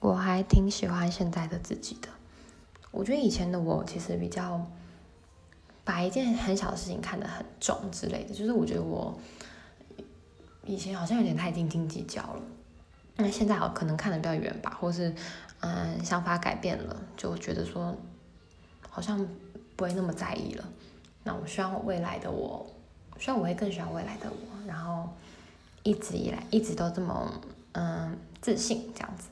我还挺喜欢现在的自己的，我觉得以前的我其实比较把一件很小的事情看得很重之类的，就是我觉得我以前好像有点太斤斤计较了，那现在好，可能看得比较远吧，或是嗯想法改变了，就觉得说好像不会那么在意了。那我希望未来的我，希望我会更喜欢未来的我，然后一直以来一直都这么嗯自信这样子。